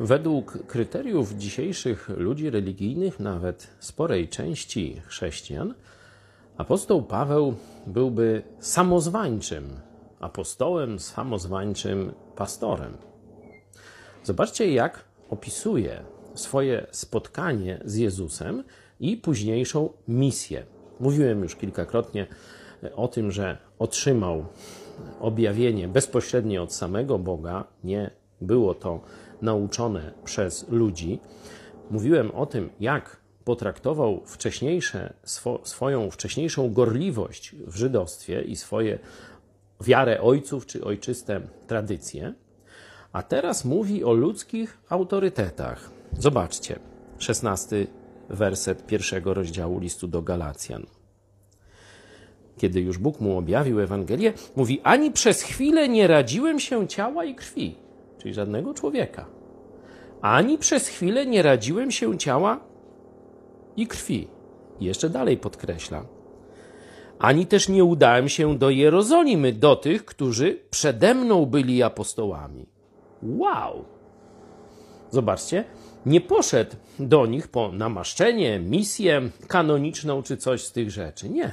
Według kryteriów dzisiejszych ludzi religijnych, nawet sporej części chrześcijan, apostoł Paweł byłby samozwańczym apostołem, samozwańczym pastorem. Zobaczcie, jak opisuje swoje spotkanie z Jezusem i późniejszą misję. Mówiłem już kilkakrotnie o tym, że otrzymał objawienie bezpośrednie od samego Boga, nie było to nauczone przez ludzi. Mówiłem o tym, jak potraktował wcześniejsze, swo, swoją wcześniejszą gorliwość w żydostwie i swoje wiarę ojców czy ojczyste tradycje, a teraz mówi o ludzkich autorytetach. Zobaczcie, szesnasty werset pierwszego rozdziału listu do Galacjan. Kiedy już Bóg mu objawił Ewangelię, mówi: Ani przez chwilę nie radziłem się ciała i krwi, czyli żadnego człowieka. Ani przez chwilę nie radziłem się ciała i krwi. Jeszcze dalej podkreśla: ani też nie udałem się do Jerozolimy, do tych, którzy przede mną byli apostołami. Wow! Zobaczcie, nie poszedł do nich po namaszczenie, misję kanoniczną czy coś z tych rzeczy. Nie.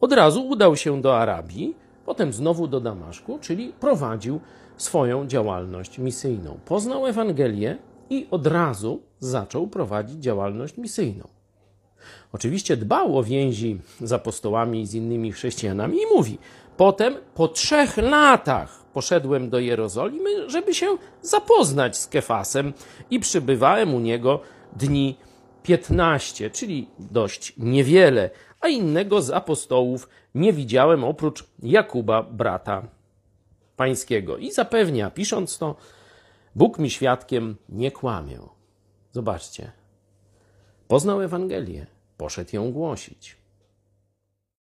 Od razu udał się do Arabii, potem znowu do Damaszku, czyli prowadził swoją działalność misyjną. Poznał Ewangelię i od razu zaczął prowadzić działalność misyjną. Oczywiście dbał o więzi z apostołami i z innymi chrześcijanami i mówi: Potem po trzech latach poszedłem do Jerozolimy, żeby się zapoznać z Kefasem i przybywałem u niego dni 15, czyli dość niewiele, a innego z apostołów nie widziałem oprócz Jakuba, brata pańskiego. I zapewnia, pisząc to, Bóg mi świadkiem nie kłamię. Zobaczcie. Poznał Ewangelię, poszedł ją głosić.